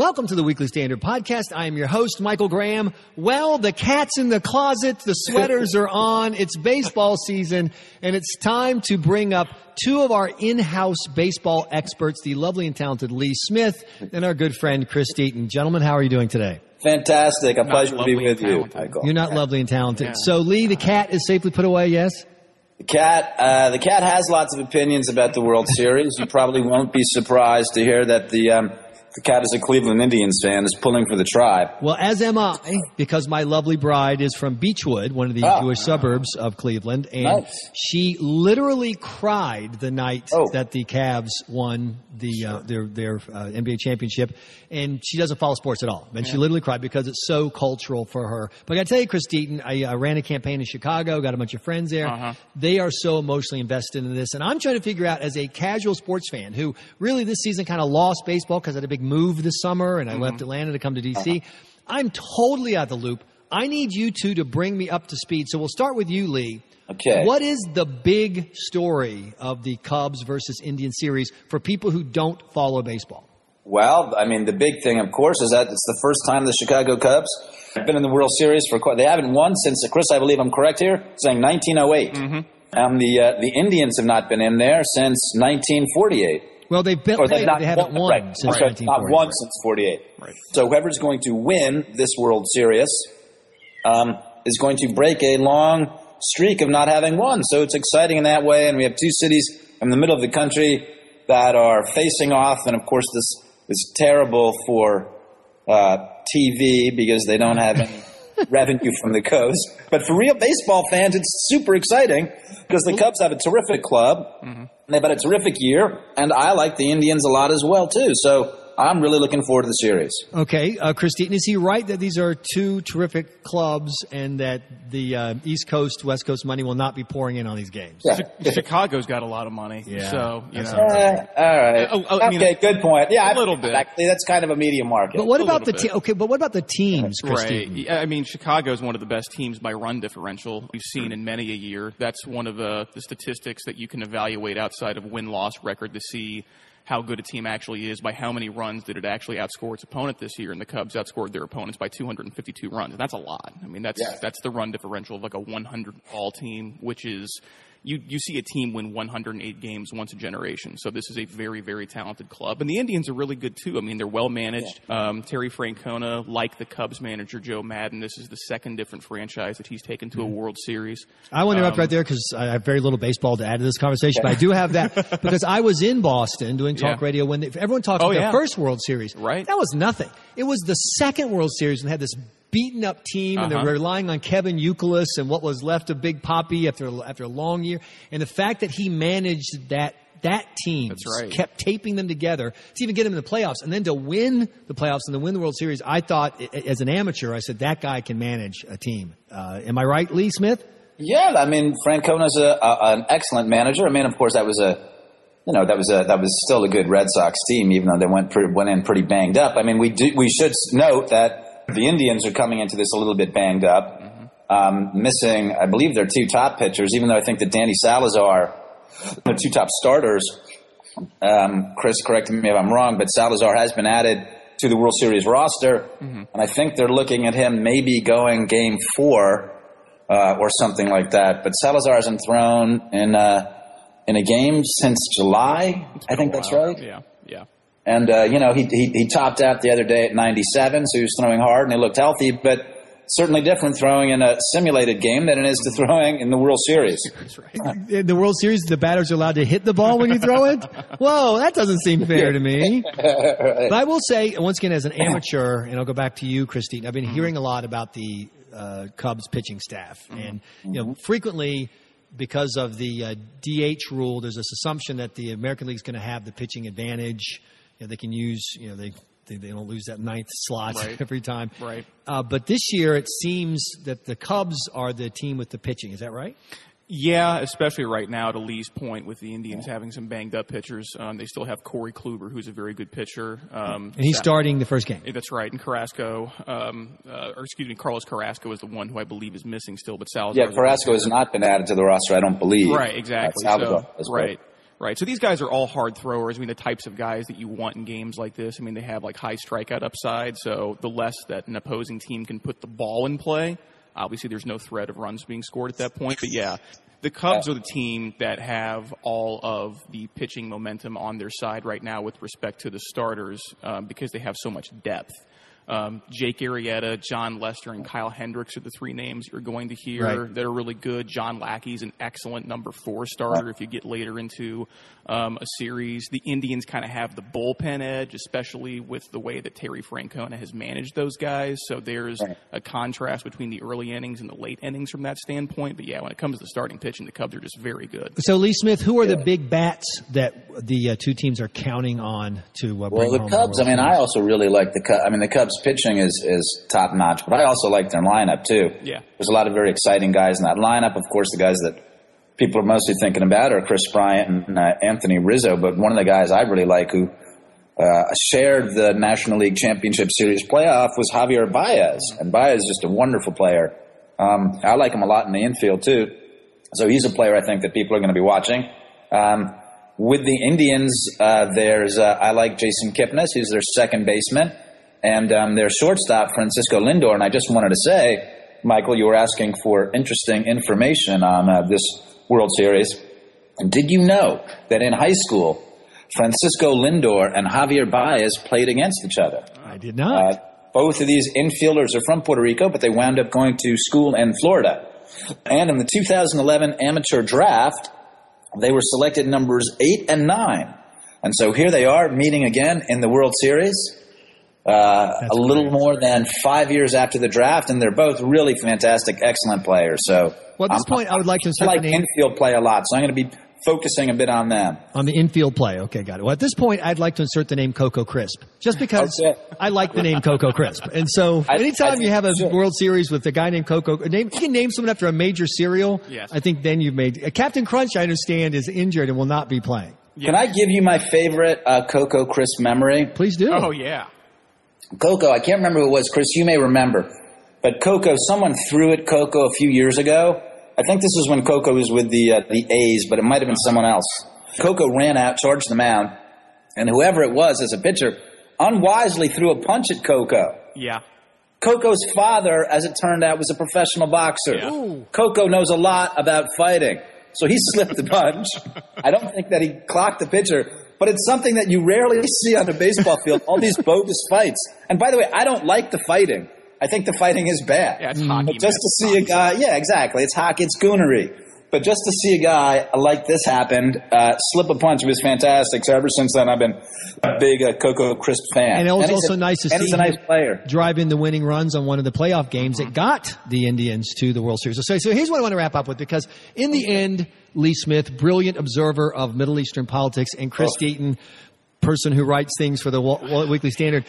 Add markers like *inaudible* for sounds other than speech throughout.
Welcome to the Weekly Standard Podcast. I am your host, Michael Graham. Well, the cat's in the closet, the sweaters are on, it's baseball season, and it's time to bring up two of our in-house baseball experts, the lovely and talented Lee Smith and our good friend Chris Deaton. Gentlemen, how are you doing today? Fantastic. A pleasure to be with you. Michael. You're not lovely and talented. So, Lee, the cat is safely put away, yes? The cat, uh, the cat has lots of opinions about the World Series. You probably won't be surprised to hear that the um, the cat is a Cleveland Indians fan, is pulling for the tribe. Well, as am I, because my lovely bride is from Beachwood, one of the Oh. Jewish suburbs of Cleveland, and Nice. she literally cried the night Oh. that the Cavs won the uh, their their uh, NBA championship. And she doesn't follow sports at all, and she literally cried because it's so cultural for her. But I got to tell you, Chris Deaton, I, I ran a campaign in Chicago, got a bunch of friends there. Uh-huh. They are so emotionally invested in this, and I'm trying to figure out as a casual sports fan who really this season kind of lost baseball because I had a big move this summer, and I Mm-hmm. left Atlanta to come to DC. I'm totally out of the loop. I need you two to bring me up to speed. So we'll start with you, Lee. Okay. What is the big story of the Cubs versus Indian series for people who don't follow baseball? Well, I mean, the big thing, of course, is that it's the first time the Chicago Cubs have been in the World Series for quite. They haven't won since Chris. I believe I'm correct here, saying 1908. Mm-hmm. Um, the uh, the Indians have not been in there since 1948. Well, they've been or played, they've but not they haven't won right, since right, not won since 48. Right. So whoever's going to win this World Series um, is going to break a long streak of not having won. So it's exciting in that way. And we have two cities in the middle of the country that are facing off. And of course, this is terrible for uh, TV because they don't have any *laughs* revenue from the coast. But for real baseball fans, it's super exciting because the Cubs have a terrific club. and They've had a terrific year, and I like the Indians a lot as well too. So I'm really looking forward to the series. Okay, uh, Chris Deaton, is he right that these are two terrific clubs and that the uh, East Coast, West Coast money will not be pouring in on these games? Yeah. Chi- Chicago's got a lot of money, Yeah. so you know. Uh, all right. Oh, oh, I mean, okay, good point. Yeah, a I- little bit. Actually, that's kind of a medium market. But what A about the little te- okay? But what about the teams, Right. Chris Deaton? Yeah, I mean, Chicago's one of the best teams by run differential we've seen in many a year. That's one of the, the statistics that you can evaluate outside of win loss record to see how good a team actually is by how many runs did it actually outscore its opponent this year. And the Cubs outscored their opponents by 252 runs. And that's a lot. I mean, that's Yeah. that's the run differential of like a 100 all team, which is you, you see a team win 108 games once a generation. So this is a very, very talented club. And the Indians are really good too. I mean, they're well managed. Um, Terry Francona, like the Cubs manager Joe Maddon, this is the second different franchise that he's taken to a World Series. I want to interrupt Um, right there because I have very little baseball to add to this conversation, but I do have that *laughs* because I was in Boston doing talk Yeah. radio when they, everyone talks Oh, about yeah. the first World Series. Right. That was nothing. It was the second World Series and had this beaten up team and Uh-huh. they're relying on Kevin Youkilis and what was left of Big Poppy after after a long year. And the fact that he managed that that team That's right. kept taping them together to even get them in the playoffs and then to win the playoffs and to win the World Series. I thought as an amateur, I said that guy can manage a team. Uh, am I right, Lee Smith? Yeah, I mean, Francona's a, a, an excellent manager. I mean, of course, that was a, you know, that was a that was still a good Red Sox team, even though they went pretty, went in pretty banged up. I mean, we do, we should note that the Indians are coming into this a little bit banged up, um, missing, I believe, their two top pitchers. Even though I think that Danny Salazar, the two top starters, um, Chris, correct me if I'm wrong, but Salazar has been added to the World Series roster, and I think they're looking at him maybe going Game Four uh, or something like that. But Salazar hasn't thrown in uh, in a game since July. I think that's right. Yeah, yeah. And uh, you know, he, he he topped out the other day at 97, so he was throwing hard and he looked healthy, but certainly different throwing in a simulated game than it is to throwing in the World Series. *laughs* That's right. in the World Series, the batters are allowed to hit the ball when you throw it. Whoa, that doesn't seem fair to me. *laughs* But I will say, once again, as an amateur, and I'll go back to you, Chris Deaton. I've been hearing a lot about the uh, Cubs pitching staff, and you know, frequently because of the uh, DH rule, there's this assumption that the American League is going to have the pitching advantage. You know, they can use, you know, they they, they don't lose that ninth slot Right. *laughs* every time. Right. Uh, but this year, it seems that the Cubs are the team with the pitching. Is that right? Yeah, especially right now, to Lee's point, with the Indians having some banged up pitchers. Um, they still have Corey Kluber, who's a very good pitcher. Um, And he's starting the first game. That's right. And Carrasco, um, uh, or excuse me, Carlos Carrasco is the one who I believe is missing still, but Salazar. Yeah, Carrasco has not been added to the roster, I don't believe. Right, exactly. That's So, right. Right. So these guys are all hard throwers. I mean, the types of guys that you want in games like this. I mean, they have like high strikeout upside. So the less that an opposing team can put the ball in play, obviously there's no threat of runs being scored at that point. But yeah, the Cubs are the team that have all of the pitching momentum on their side right now with respect to the starters um, because they have so much depth. Um, Jake Arrieta, Jon Lester, and Kyle Hendricks are the three names you're going to hear Right. that are really good. John Lackey's an excellent number four starter if you get later into um, a series. The Indians kind of have the bullpen edge, especially with the way that Terry Francona has managed those guys. So there's Right. a contrast between the early innings and the late innings from that standpoint. But yeah, when it comes to starting pitching, the Cubs are just very good. So, Lee Smith, who are the big bats that the uh, two teams are counting on to uh, bring Well, the home Cubs. I mean, I also really like the Cubs. I mean, the Cubs pitching is is top notch, but I also like their lineup too. Yeah. there's a lot of very exciting guys in that lineup. Of course, the guys that people are mostly thinking about are Kris Bryant and uh, Anthony Rizzo. But one of the guys I really like who uh, shared the National League Championship Series playoff was Javier Baez, and Baez is just a wonderful player. Um, I like him a lot in the infield too. So he's a player I think that people are going to be watching. Um, with the Indians, uh, there's uh, I like Jason Kipnis, who's their second baseman, and um, their shortstop Francisco Lindor. And I just wanted to say, Michael, you were asking for interesting information on uh, this World Series. And did you know that in high school, Francisco Lindor and Javier Baez played against each other? I did not. Uh, both of these infielders are from Puerto Rico, but they wound up going to school in Florida. And in the 2011 amateur draft, they were selected numbers eight and nine. And so here they are meeting again in the World Series. Uh, a little great. more than five years after the draft, and they're both really fantastic, excellent players. So, Well, at this I'm- point, I would like to I insert like the name infield play a lot, so I'm going to be focusing a bit on them. on the infield play. Okay, got it. Well, at this point, I'd like to insert the name Coco Crisp, just because Okay. I like the name Coco Crisp. And so, I- anytime I you have a sure. World Series with a guy named Coco, name you can name someone after a major cereal. Yes. I think then you've made uh, Captain Crunch. I understand is injured and will not be playing. Can I give you my favorite uh, Coco Crisp memory? Please do. Oh yeah. Coco, I can't remember who it was. Chris, you may remember. But Coco, someone threw at Coco a few years ago. I think this was when Coco was with the uh, the A's, but it might have been someone else. Coco ran out, charged the mound, and whoever it was as a pitcher unwisely threw a punch at Coco. Yeah. Coco's father, as it turned out, was a professional boxer. Yeah. Coco knows a lot about fighting. So he *laughs* slipped the punch. I don't think that he clocked the pitcher, but it's something that you rarely *laughs* see on a baseball field, all these bogus fights. And by the way, I don't like the fighting. I think the fighting is bad. Yeah, it's hockey. But just man. to see a guy, yeah, exactly. It's hockey, it's goonery. But just to see a guy like this happen, uh, slip a punch was fantastic. So ever since then, I've been a big uh, Coco Crisp fan. And it was he's also a- nice to and see he's a nice player. drive in the winning runs on one of the playoff games that got the Indians to the World Series. So, so here's what I want to wrap up with because in the end, Lee Smith, brilliant observer of Middle Eastern politics, and Chris Oh. Deaton, person who writes things for the Weekly Standard.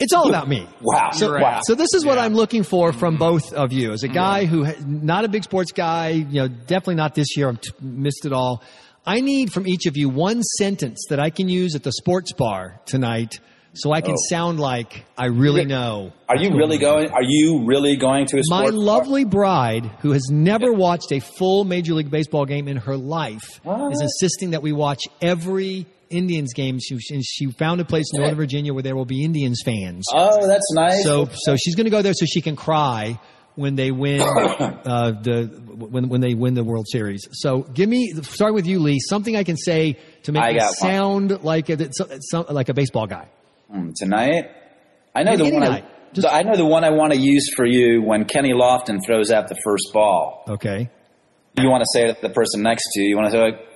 It's all about me. Wow. So, Wow. so this is what Yeah. I'm looking for from mm-hmm. both of you. As a guy who not a big sports guy, you know, definitely not this year. I've t- missed it all. I need from each of you one sentence that I can use at the sports bar tonight, so I can Oh. sound like I really know. Are you really going? Are you really going to a My sports bar? lovely bride, who has never watched a full Major League Baseball game in her life, What? is insisting that we watch every Indians game. She, she found a place in Northern Virginia where there will be Indians fans. Oh, that's nice. So, so she's going to go there so she can cry when they win *coughs* uh, the when when they win the World Series. So, give me starting with you, Lee. Something I can say to make me one. sound like a like a baseball guy. Hmm, tonight, I know the one. I. Just- I know the one I want to use for you when Kenny Lofton throws out the first ball. Okay. You want to say it to the person next to you. You want to say,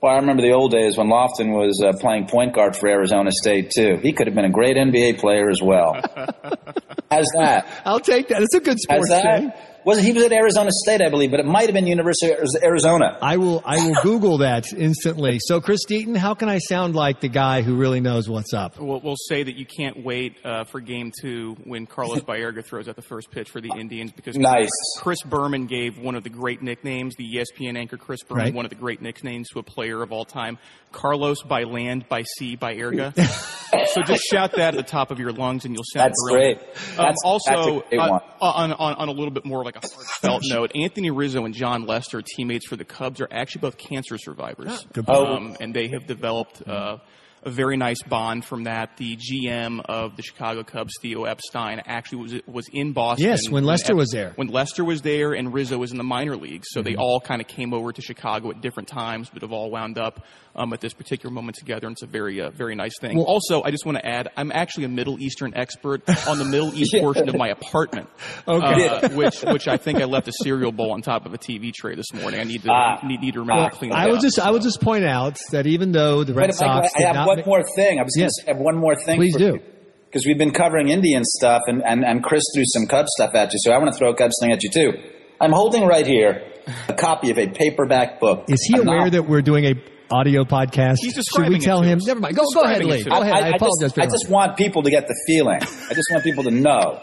"Well, I remember the old days when Lofton was uh, playing point guard for Arizona State too. He could have been a great NBA player as well." *laughs* How's that? I'll take that. It's a good How's sports thing. That? Was he was at Arizona State, I believe, but it might have been University of Arizona. I will I will Google that instantly. So, Chris Deaton, how can I sound like the guy who really knows what's up? We'll, we'll say that you can't wait uh, for Game Two when Carlos Baerga throws out the first pitch for the Indians because Nice. Chris Berman gave one of the great nicknames, the ESPN anchor Chris Berman, Right. one of the great nicknames to a player of all time, Carlos by land, by sea, by erga. *laughs* so just shout that at the top of your lungs and you'll sound That's brilliant. great. Um, That's, also, that's a great uh, one. on, on, on a little bit more like a heartfelt *laughs* note. Anthony Rizzo and Jon Lester, teammates for the Cubs, are actually both cancer survivors. good point. Um, and they have developed uh, a very nice bond from that. The GM of the Chicago Cubs, Theo Epstein, actually was was in Boston. Yes, when Lester Ep- was there. When Lester was there and Rizzo was in the minor leagues, so Mm-hmm. they all kind of came over to Chicago at different times, but have all wound up um, at this particular moment together. And it's a very uh, very nice thing. Well- also, I just want to add, I'm actually a Middle Eastern expert on the Middle East *laughs* portion of my apartment. *laughs* Okay. uh, which which I think I left a cereal bowl on top of a TV tray this morning. I need to Ah. need, need to remember to clean that I would up. just I would just point out that even though the Red Wait, Mike, Sox I did not one more thing. I was Yes. going to have one more thing. Please for do. Because we've been covering Indian stuff, and, and, and Chris threw some Cubs stuff at you, so I want to throw a Cubs thing at you too. I'm holding right here a copy of a paperback book. Is he aware novel. that we're doing a audio podcast? He's describing Should we describing it tell to him? us. Never mind. Go go ahead, describing Lee. Go ahead. I, I, apologize. just, I just want people to get the feeling. I just want people to know.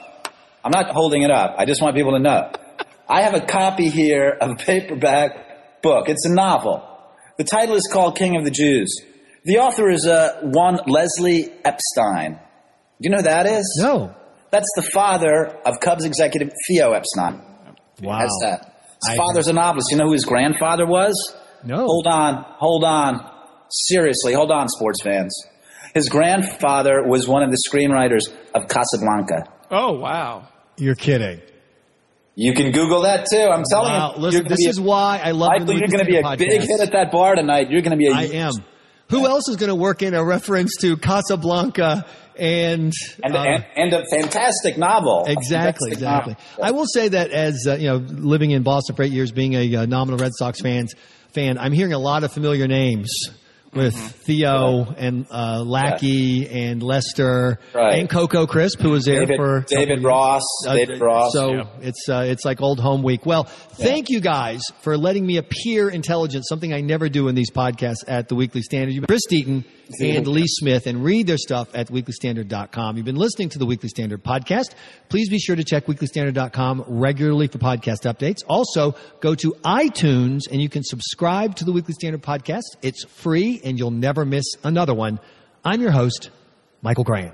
I'm not holding it up. I just want people to know. I have a copy here of a paperback book. It's a novel. The title is called King of the Jews. The author is uh, one Leslie Epstein. Do you know who that is? No. That's the father of Cubs executive Theo Epstein. Wow. That's that. His I- father's a novelist. You know who his grandfather was? No. Hold on, hold on. Seriously, hold on, sports fans. His grandfather was one of the screenwriters of Casablanca. oh wow. You're kidding. You can Google that too. I'm telling Wow. you. Listen, this be a- is why I love Michael, the you're going to be a Podcast. big hit at that bar tonight. You're going to be a. I am. Who else is going to work in a reference to Casablanca and And, uh, and, and a fantastic novel. Exactly, exactly. novel. I will say that as uh, you know, living in Boston for eight years, being a uh, nominal Red Sox fans fan, I'm hearing a lot of familiar names with Mm-hmm. Theo and uh, Lackey and Lester Right. and Coco Crisp, who was there David, for David Ross. Uh, David Ross. So Yeah. it's uh, it's like old home week. Well, thank you guys for letting me appear intelligent, something I never do in these podcasts at the Weekly Standard. You've been Chris Deaton and Lee Smith, and read their stuff at weeklystandard.com. You've been listening to the Weekly Standard podcast. Please be sure to check weeklystandard.com regularly for podcast updates. Also, go to iTunes and you can subscribe to the Weekly Standard podcast. It's free and you'll never miss another one. I'm your host, Michael Graham.